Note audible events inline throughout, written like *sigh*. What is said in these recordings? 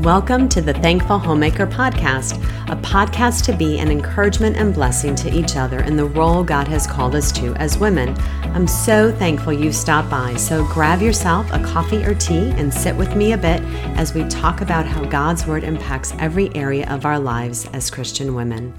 Welcome to the Thankful Homemaker Podcast, a podcast to be an encouragement and blessing to each other in the role God has called us to as women. I'm so thankful you stopped by, so grab yourself a coffee or tea and sit with me a bit as we talk about how God's Word impacts every area of our lives as Christian women.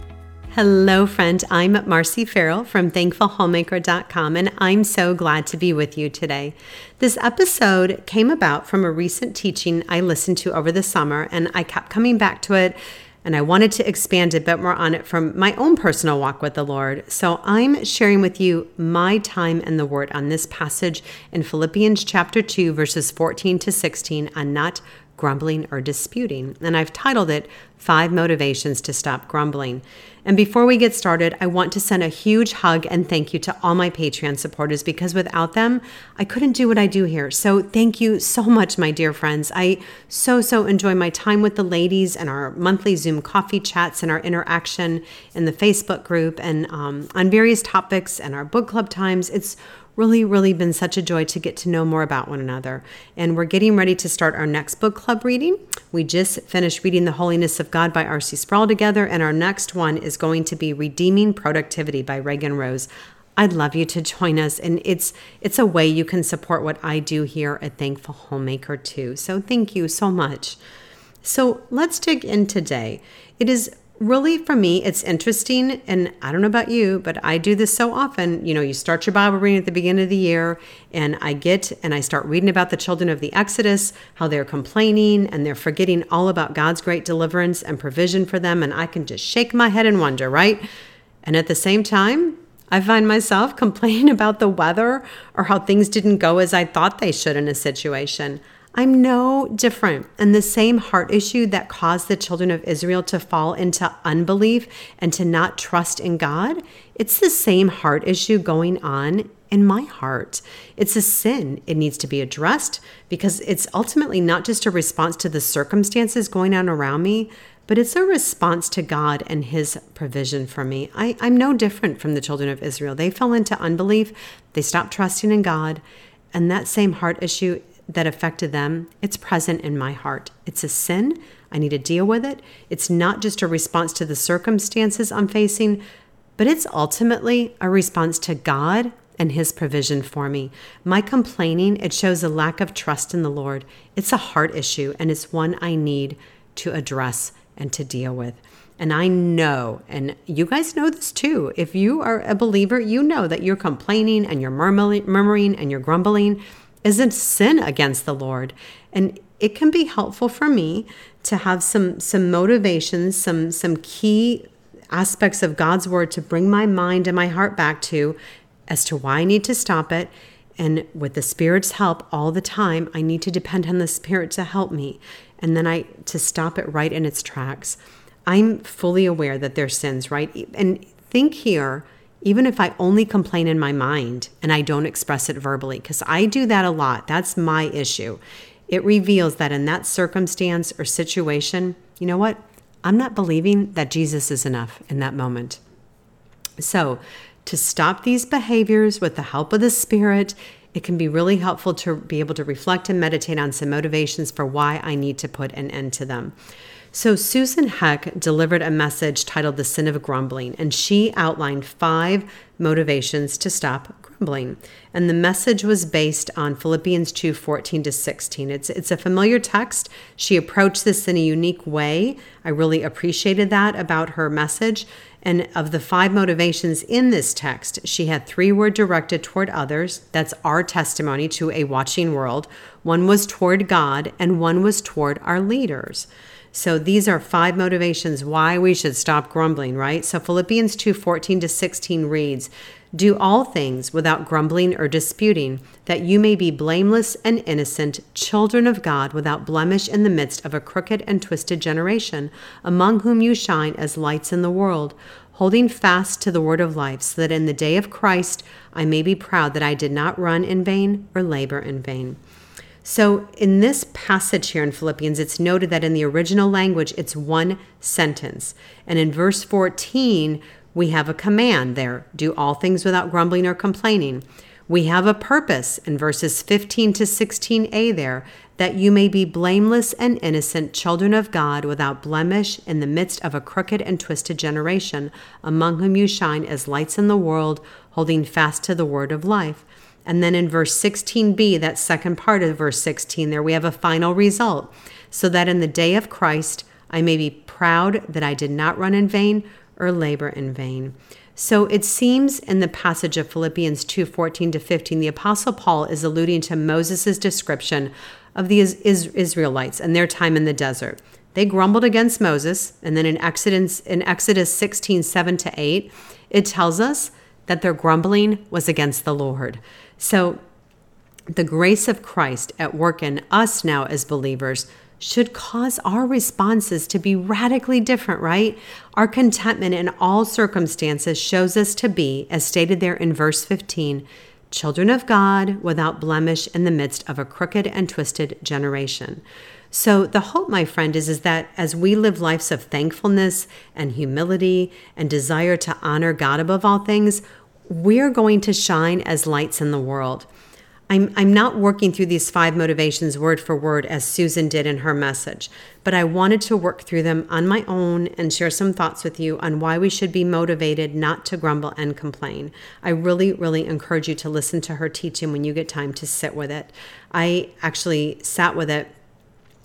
Hello, friend. I'm Marci Farrell from thankfulhomemaker.com, and I'm so glad to be with you today. This episode came about from a recent teaching I listened to over the summer, and I kept coming back to it, and I wanted to expand a bit more on it from my own personal walk with the Lord. So I'm sharing with you my time in the Word on this passage in Philippians chapter 2, verses 14 to 16 on not grumbling or disputing. And I've titled it Five Motivations to Stop Grumbling. And before we get started, I want to send a huge hug and thank you to all my Patreon supporters because without them, I couldn't do what I do here. So thank you so much, my dear friends. I so, so enjoy my time with the ladies and our monthly Zoom coffee chats and our interaction in the Facebook group and um, on various topics and our book club times. It's really, really been such a joy to get to know more about one another. And we're getting ready to start our next book club reading. We just finished reading The Holiness of God by R.C. Sproul together, and our next one is going to be Redeeming Productivity by Reagan Rose. I'd love you to join us and it's it's a way you can support what I do here at Thankful Homemaker too. So thank you so much. So let's dig in today. It is really for me it's interesting and i don't know about you but i do this so often you know you start your bible reading at the beginning of the year and i get and i start reading about the children of the exodus how they're complaining and they're forgetting all about god's great deliverance and provision for them and i can just shake my head and wonder right and at the same time I find myself *laughs* complaining about the weather or how things didn't go as I thought they should in a situation. I'm no different. And the same heart issue that caused the children of Israel to fall into unbelief and to not trust in God, it's the same heart issue going on in my heart. It's a sin. It needs to be addressed because it's ultimately not just a response to the circumstances going on around me, but it's a response to God and His provision for me. I, am no different from the children of Israel. They fell into unbelief, they stopped trusting in God, and that same heart issue that affected them, it's present in my heart. It's a sin. I need to deal with it. It's not just a response to the circumstances I'm facing, but it's ultimately a response to God and his provision for me. My complaining, it shows a lack of trust in the Lord. It's a heart issue and it's one I need to address and to deal with. And I know, and you guys know this too. If you are a believer, you know that you're complaining and you're murmuring and you're grumbling isn't sin against the Lord. And it can be helpful for me to have some some motivations, some some key aspects of God's word to bring my mind and my heart back to as to why I need to stop it. And with the Spirit's help all the time, I need to depend on the Spirit to help me. And then I to stop it right in its tracks. I'm fully aware that there's sins, right? And think here even if I only complain in my mind and I don't express it verbally, because I do that a lot. That's my issue. It reveals that in that circumstance or situation, you know what? I'm not believing that Jesus is enough in that moment. So, to stop these behaviors with the help of the Spirit, it can be really helpful to be able to reflect and meditate on some motivations for why I need to put an end to them. So, Susan Heck delivered a message titled The Sin of Grumbling, and she outlined five motivations to stop grumbling. And the message was based on Philippians 2 14 to 16. It's, it's a familiar text. She approached this in a unique way. I really appreciated that about her message. And of the five motivations in this text, she had three were directed toward others. That's our testimony to a watching world. One was toward God, and one was toward our leaders. So these are five motivations why we should stop grumbling, right? So Philippians 2 14 to 16 reads, Do all things without grumbling or disputing, that you may be blameless and innocent, children of God, without blemish in the midst of a crooked and twisted generation, among whom you shine as lights in the world, holding fast to the word of life, so that in the day of Christ I may be proud that I did not run in vain or labor in vain. So, in this passage here in Philippians, it's noted that in the original language, it's one sentence. And in verse 14, we have a command there do all things without grumbling or complaining. We have a purpose in verses 15 to 16a there that you may be blameless and innocent children of God without blemish in the midst of a crooked and twisted generation, among whom you shine as lights in the world, holding fast to the word of life. And then in verse 16b, that second part of verse 16, there we have a final result. So that in the day of Christ I may be proud that I did not run in vain or labor in vain. So it seems in the passage of Philippians 2 14 to 15, the Apostle Paul is alluding to Moses' description of the Israelites and their time in the desert. They grumbled against Moses, and then in Exodus, in Exodus 16 7 to 8, it tells us that their grumbling was against the Lord. So the grace of Christ at work in us now as believers should cause our responses to be radically different, right? Our contentment in all circumstances shows us to be, as stated there in verse 15, children of God without blemish in the midst of a crooked and twisted generation. So the hope, my friend, is, is that as we live lives of thankfulness and humility and desire to honor God above all things, we're going to shine as lights in the world. I'm, I'm not working through these five motivations word for word as Susan did in her message, but I wanted to work through them on my own and share some thoughts with you on why we should be motivated not to grumble and complain. I really, really encourage you to listen to her teaching when you get time to sit with it. I actually sat with it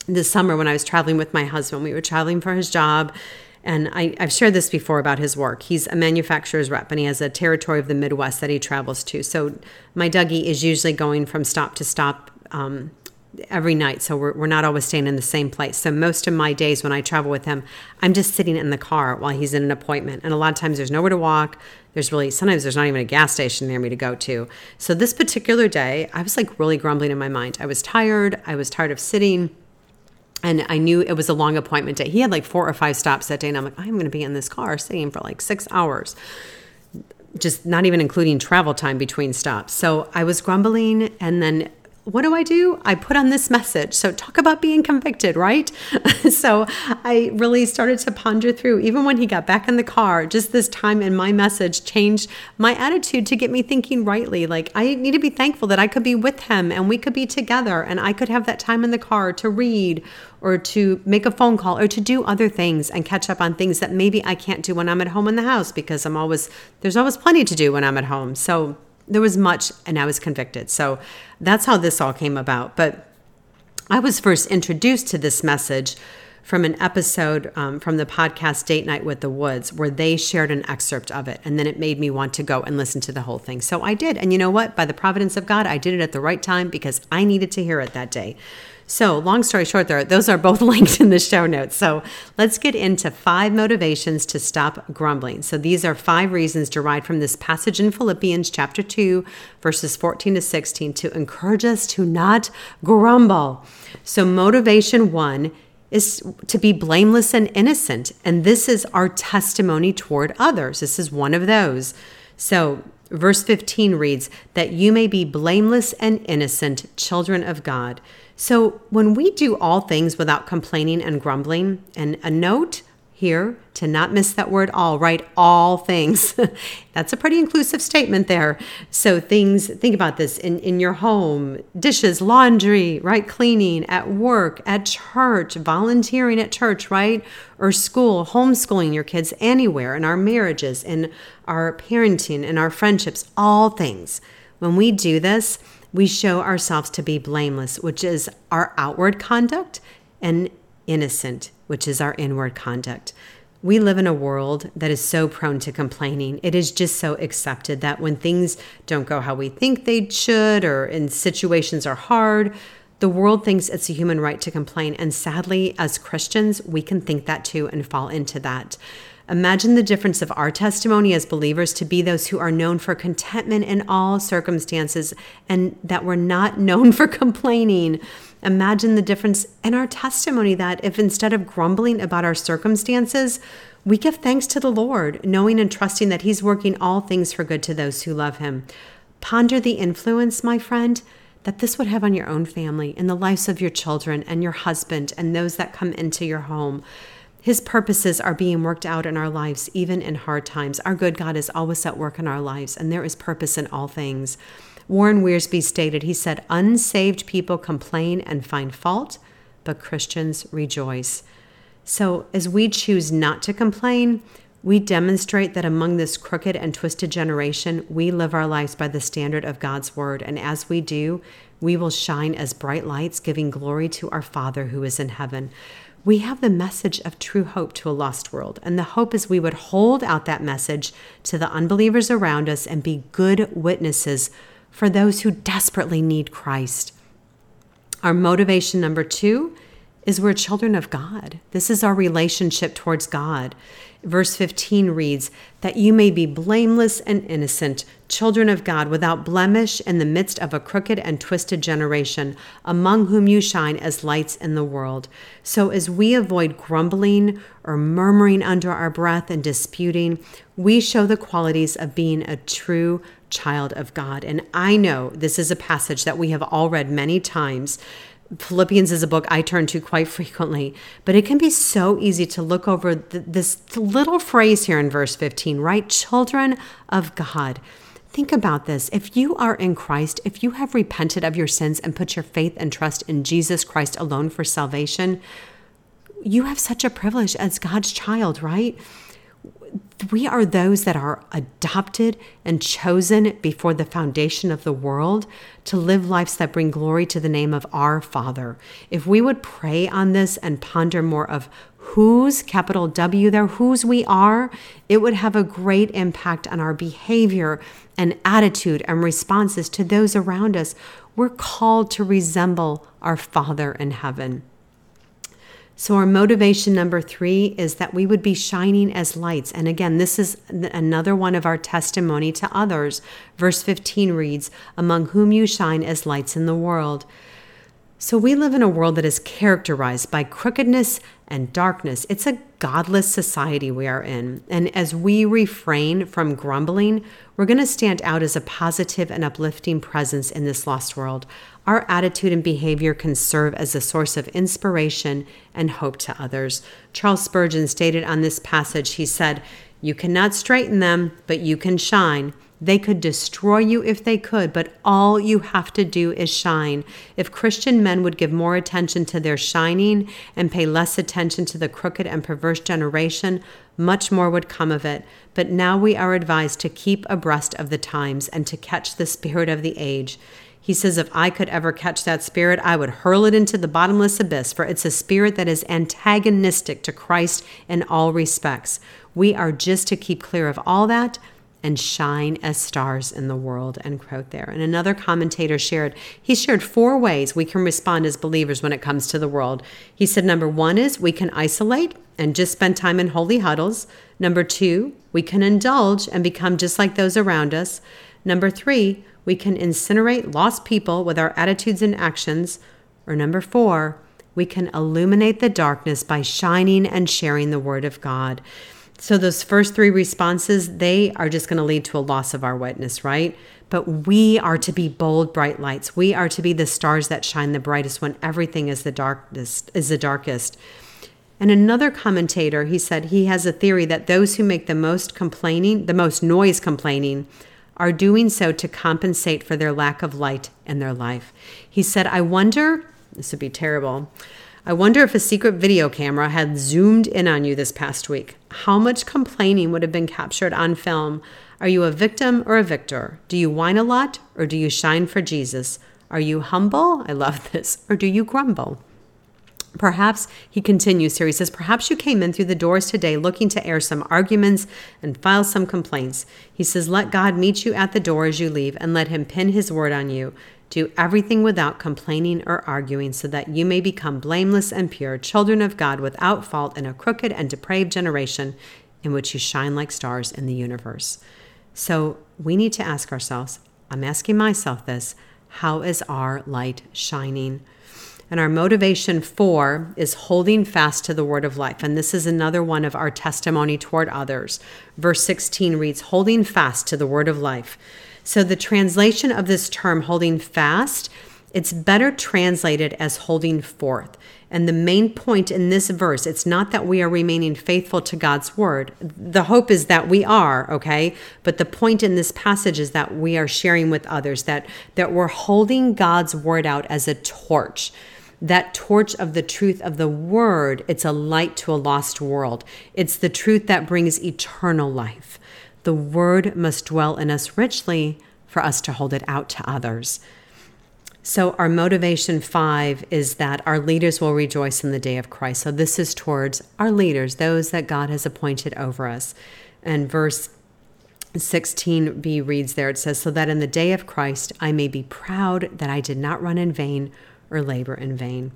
this summer when I was traveling with my husband. We were traveling for his job and I, have shared this before about his work. He's a manufacturer's rep and he has a territory of the Midwest that he travels to. So my Dougie is usually going from stop to stop um, every night. So we're, we're not always staying in the same place. So most of my days when I travel with him, I'm just sitting in the car while he's in an appointment. And a lot of times there's nowhere to walk. There's really, sometimes there's not even a gas station near me to go to. So this particular day, I was like really grumbling in my mind. I was tired. I was tired of sitting and I knew it was a long appointment day. He had like four or five stops that day, and I'm like, I'm going to be in this car sitting for like six hours, just not even including travel time between stops. So I was grumbling, and then what do I do? I put on this message. So, talk about being convicted, right? *laughs* so, I really started to ponder through, even when he got back in the car, just this time in my message changed my attitude to get me thinking rightly. Like, I need to be thankful that I could be with him and we could be together and I could have that time in the car to read or to make a phone call or to do other things and catch up on things that maybe I can't do when I'm at home in the house because I'm always, there's always plenty to do when I'm at home. So, there was much, and I was convicted. So that's how this all came about. But I was first introduced to this message from an episode um, from the podcast Date Night with the Woods, where they shared an excerpt of it. And then it made me want to go and listen to the whole thing. So I did. And you know what? By the providence of God, I did it at the right time because I needed to hear it that day. So, long story short, there those are both *laughs* linked in the show notes. So, let's get into five motivations to stop grumbling. So, these are five reasons derived from this passage in Philippians chapter 2, verses 14 to 16 to encourage us to not grumble. So, motivation 1 is to be blameless and innocent, and this is our testimony toward others. This is one of those. So, verse 15 reads that you may be blameless and innocent children of God. So, when we do all things without complaining and grumbling, and a note here to not miss that word all, right? All things. *laughs* That's a pretty inclusive statement there. So, things, think about this in, in your home dishes, laundry, right? Cleaning, at work, at church, volunteering at church, right? Or school, homeschooling your kids anywhere, in our marriages, in our parenting, in our friendships, all things. When we do this, we show ourselves to be blameless, which is our outward conduct, and innocent, which is our inward conduct. We live in a world that is so prone to complaining. It is just so accepted that when things don't go how we think they should, or in situations are hard, the world thinks it's a human right to complain. And sadly, as Christians, we can think that too and fall into that. Imagine the difference of our testimony as believers to be those who are known for contentment in all circumstances and that we're not *laughs* known for complaining. Imagine the difference in our testimony that if instead of grumbling about our circumstances, we give thanks to the Lord, knowing and trusting that He's working all things for good to those who love Him. Ponder the influence, my friend, that this would have on your own family, in the lives of your children and your husband and those that come into your home. His purposes are being worked out in our lives, even in hard times. Our good God is always at work in our lives, and there is purpose in all things. Warren Wiersbe stated, he said, unsaved people complain and find fault, but Christians rejoice. So as we choose not to complain, we demonstrate that among this crooked and twisted generation, we live our lives by the standard of God's word. And as we do, we will shine as bright lights, giving glory to our Father who is in heaven. We have the message of true hope to a lost world. And the hope is we would hold out that message to the unbelievers around us and be good witnesses for those who desperately need Christ. Our motivation number two is we're children of God. This is our relationship towards God. Verse 15 reads, That you may be blameless and innocent, children of God, without blemish in the midst of a crooked and twisted generation, among whom you shine as lights in the world. So, as we avoid grumbling or murmuring under our breath and disputing, we show the qualities of being a true child of God. And I know this is a passage that we have all read many times. Philippians is a book I turn to quite *laughs* frequently, but it can be so easy to look over th- this little phrase here in verse 15, right? Children of God. Think about this. If you are in Christ, if you have repented of your sins and put your faith and trust in Jesus Christ alone for salvation, you have such a privilege as God's child, right? We are those that are adopted and chosen before the foundation of the world to live lives that bring glory to the name of our Father. If we would pray on this and ponder more of whose, capital W there, whose we are, it would have a great impact on our behavior and attitude and responses to those around us. We're called to resemble our Father in heaven. So, our motivation number three is that we would be shining as lights. And again, this is another one of our testimony to others. Verse 15 reads, Among whom you shine as lights in the world. So, we live in a world that is characterized by crookedness and darkness. It's a godless society we are in. And as we refrain from grumbling, we're going to stand out as a positive and uplifting presence in this lost world our attitude and behavior can serve as a source of inspiration and hope to others. Charles Spurgeon stated on this passage, he said, You cannot straighten them, but you can shine. They could destroy you if they could, but all you have to do is shine. If Christian men would give more attention to their shining and pay less attention to the crooked and perverse generation, much more would come of it. But now we are advised to keep abreast of the times and to catch the spirit of the age. He says, If I could ever catch that spirit, I would hurl it into the bottomless abyss, for it's a spirit that is antagonistic to Christ in all respects. We are just to keep clear of all that and shine as stars in the world. End quote there. And another commentator shared, he shared four ways we can respond as believers when it comes to the world. He said, number one is we can isolate and just spend time in holy huddles. Number two, we can indulge and become just like those around us. Number three, we can incinerate lost people with our attitudes and actions. Or number four, we can illuminate the darkness by shining and sharing the word of God. So those first three responses, they are just going to lead to a loss of our witness, right? But we are to be bold, bright lights. We are to be the stars that shine the brightest when everything is the darkest is the darkest. And another commentator, he said he has a theory that those who make the most complaining, the most noise complaining, are doing so to compensate for their lack of light in their life. He said, I wonder, this would be terrible. I wonder if a secret video camera had zoomed in on you this past week. How much complaining would have been captured on film? Are you a victim or a victor? Do you whine a lot or do you shine for Jesus? Are you humble? I love this. Or do you grumble? Perhaps, he continues here, he says, perhaps you came in through the doors today looking to air some arguments and file some complaints. He says, let God meet you at the door as you leave and let him pin his word on you. Do everything without complaining or arguing so that you may become blameless and pure, children of God without fault in a crooked and depraved generation in which you shine like stars in the universe. So we need to ask ourselves, I'm asking myself this, how is our light shining? And our motivation for is holding fast to the word of life. And this is another one of our testimony toward others. Verse 16 reads, holding fast to the word of life. So the translation of this term, holding fast, It's better translated as holding forth. And the main point in this verse, it's not that we are remaining faithful to God's word. The hope is that we are, okay? But the point in this passage is that we are sharing with others that that we're holding God's word out as a torch. That torch of the truth of the word, it's a light to a lost world. It's the truth that brings eternal life. The word must dwell in us richly for us to hold it out to others. So, our motivation five is that our leaders will rejoice in the day of Christ. So, this is towards our leaders, those that God has appointed over us. And verse 16b reads there it says, So that in the day of Christ I may be proud that I did not run in vain or labor in vain.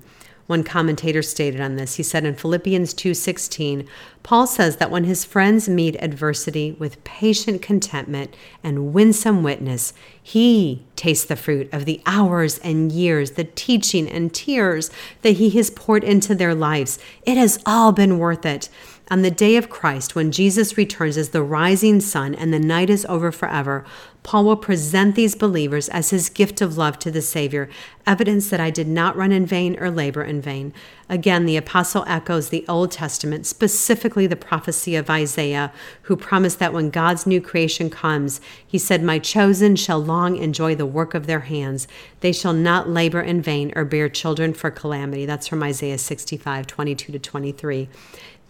One commentator stated on this. He said in Philippians 2:16, Paul says that when his friends meet adversity with patient contentment and winsome witness, he tastes the fruit of the hours and years, the teaching and tears that he has poured into their lives. It has all been worth it. On the day of Christ, when Jesus returns as the rising sun and the night is over forever, Paul will present these believers as his gift of love to the Savior, evidence that I did not run in vain or labor in vain. Again, the apostle echoes the Old Testament, specifically the prophecy of Isaiah, who promised that when God's new creation comes, he said, My chosen shall long enjoy the work of their hands. They shall not labor in vain or bear children for calamity. That's from Isaiah 65, 22 to 23.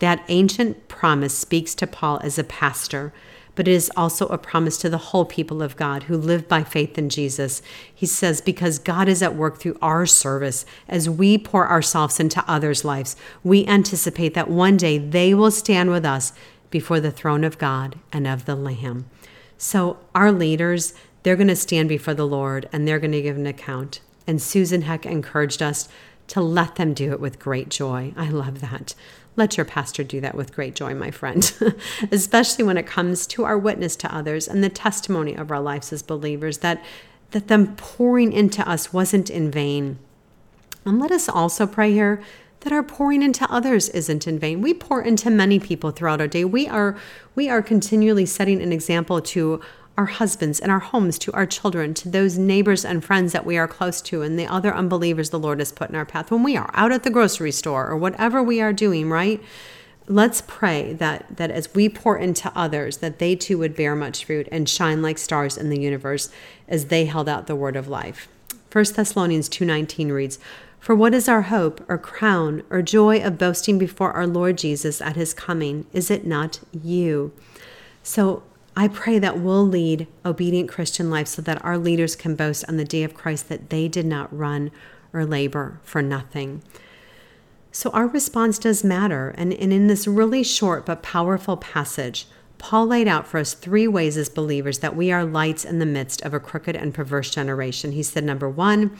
That ancient promise speaks to Paul as a pastor, but it is also a promise to the whole people of God who live by faith in Jesus. He says, Because God is at work through our service as we pour ourselves into others' lives, we anticipate that one day they will stand with us before the throne of God and of the Lamb. So, our leaders, they're going to stand before the Lord and they're going to give an account. And Susan Heck encouraged us to let them do it with great joy. I love that. Let your pastor do that with great joy, my friend, *laughs* especially when it comes to our witness to others and the testimony of our lives as believers that, that them pouring into us wasn't in vain. And let us also pray here that our pouring into others isn't in vain. We pour into many people throughout our day. We are we are continually setting an example to our husbands and our homes, to our children, to those neighbors and friends that we are close to, and the other unbelievers the Lord has put in our path when we are out at the grocery store or whatever we are doing, right? Let's pray that that as we pour into others, that they too would bear much fruit and shine like stars in the universe as they held out the word of life. 1 Thessalonians 2:19 reads, "For what is our hope or crown or joy of boasting before our Lord Jesus at his coming? Is it not you?" So I pray that we'll lead obedient Christian lives so that our leaders can boast on the day of Christ that they did not run or labor for nothing. So our response does matter. And, and in this really short but powerful passage, Paul laid out for us three ways as believers that we are lights in the midst of a crooked and perverse generation. He said, number one,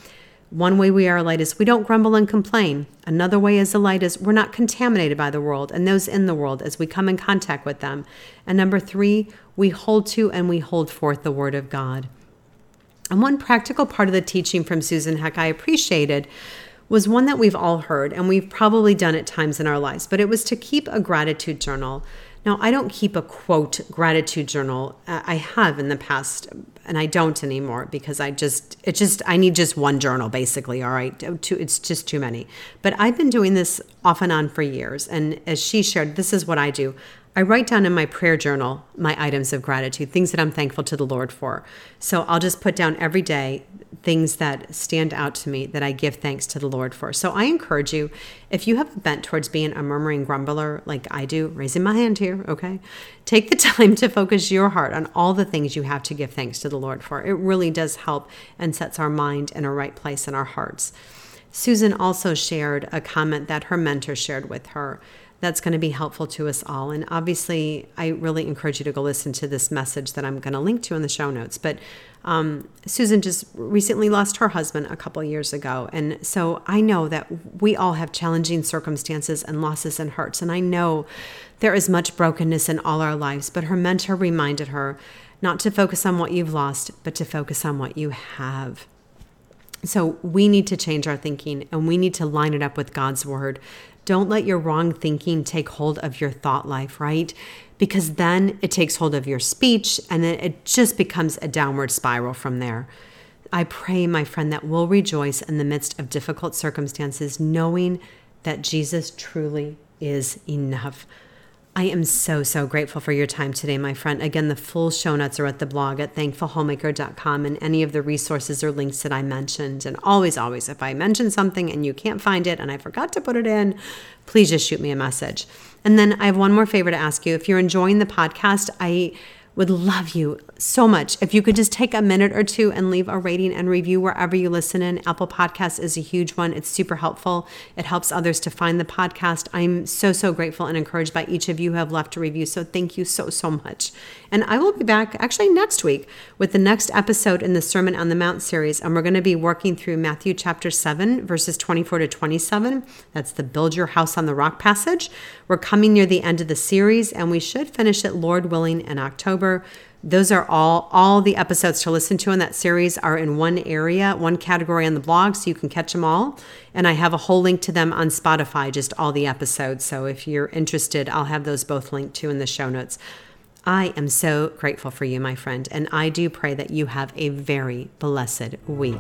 one way we are a light is we don't grumble and complain. Another way as a light is we're not contaminated by the world and those in the world as we come in contact with them. And number three, we hold to and we hold forth the word of God. And one practical part of the teaching from Susan Heck I appreciated was one that we've all heard and we've probably done at times in our lives, but it was to keep a gratitude journal. Now, I don't keep a quote gratitude journal. Uh, I have in the past, and I don't anymore because I just, it just, I need just one journal basically. All right. Oh, it's just too many. But I've been doing this off and on for years. And as she shared, this is what I do I write down in my prayer journal my items of gratitude, things that I'm thankful to the Lord for. So I'll just put down every day things that stand out to me that I give thanks to the Lord for. So I encourage you, if you have a bent towards being a murmuring grumbler like I do, raising my hand here, okay? Take the *laughs* time to focus your heart on all the things you have to give thanks to the Lord for. It really does help and sets our mind in a right place in our hearts. Susan also shared a comment that her mentor shared with her that's going to be helpful to us all. And obviously, I really encourage you to go listen to this message that I'm going to link to in the show notes. But um, Susan just recently lost her husband a couple years ago. And so I know that we all have challenging circumstances and losses and hurts. And I know there is much brokenness in all our lives. But her mentor reminded her not to focus on what you've lost, but to focus on what you have. So we need to change our thinking and we need to line it up with God's word don't let your wrong thinking take hold of your thought life, right? Because then it takes hold of your speech and then it just becomes a downward spiral from there. I pray, my friend, that we'll rejoice in the midst of difficult circumstances, knowing that Jesus truly is enough. I am so, so grateful for your time today, my friend. Again, the full show notes are at the blog at thankfulhomemaker.com and any of the resources or links that I mentioned. And always, always, if I mention something and you can't find it and I forgot to put it in, please just shoot me a message. And then I have one more favor to ask you. If you're enjoying the podcast, I would love you so much if you could just take a minute or two and leave a rating and review wherever you listen in. Apple Podcasts is a huge one. It's super helpful. It helps others to find the podcast. I'm so, so grateful and encouraged by each of you who have left a review. So thank you so, so much. And I will be back actually next week with the next episode in the Sermon on the Mount series. And we're going to be working through Matthew chapter 7, verses 24 to 27. That's the Build Your House on the Rock passage. We're coming near the end of the series, and we should finish it, Lord willing, in October. Those are all all the episodes to listen to in that series are in one area, one category on the blog, so you can catch them all. And I have a whole link to them on Spotify, just all the episodes. So if you're interested, I'll have those both linked to in the show notes. I am so grateful for you, my friend, and I do pray that you have a very blessed week.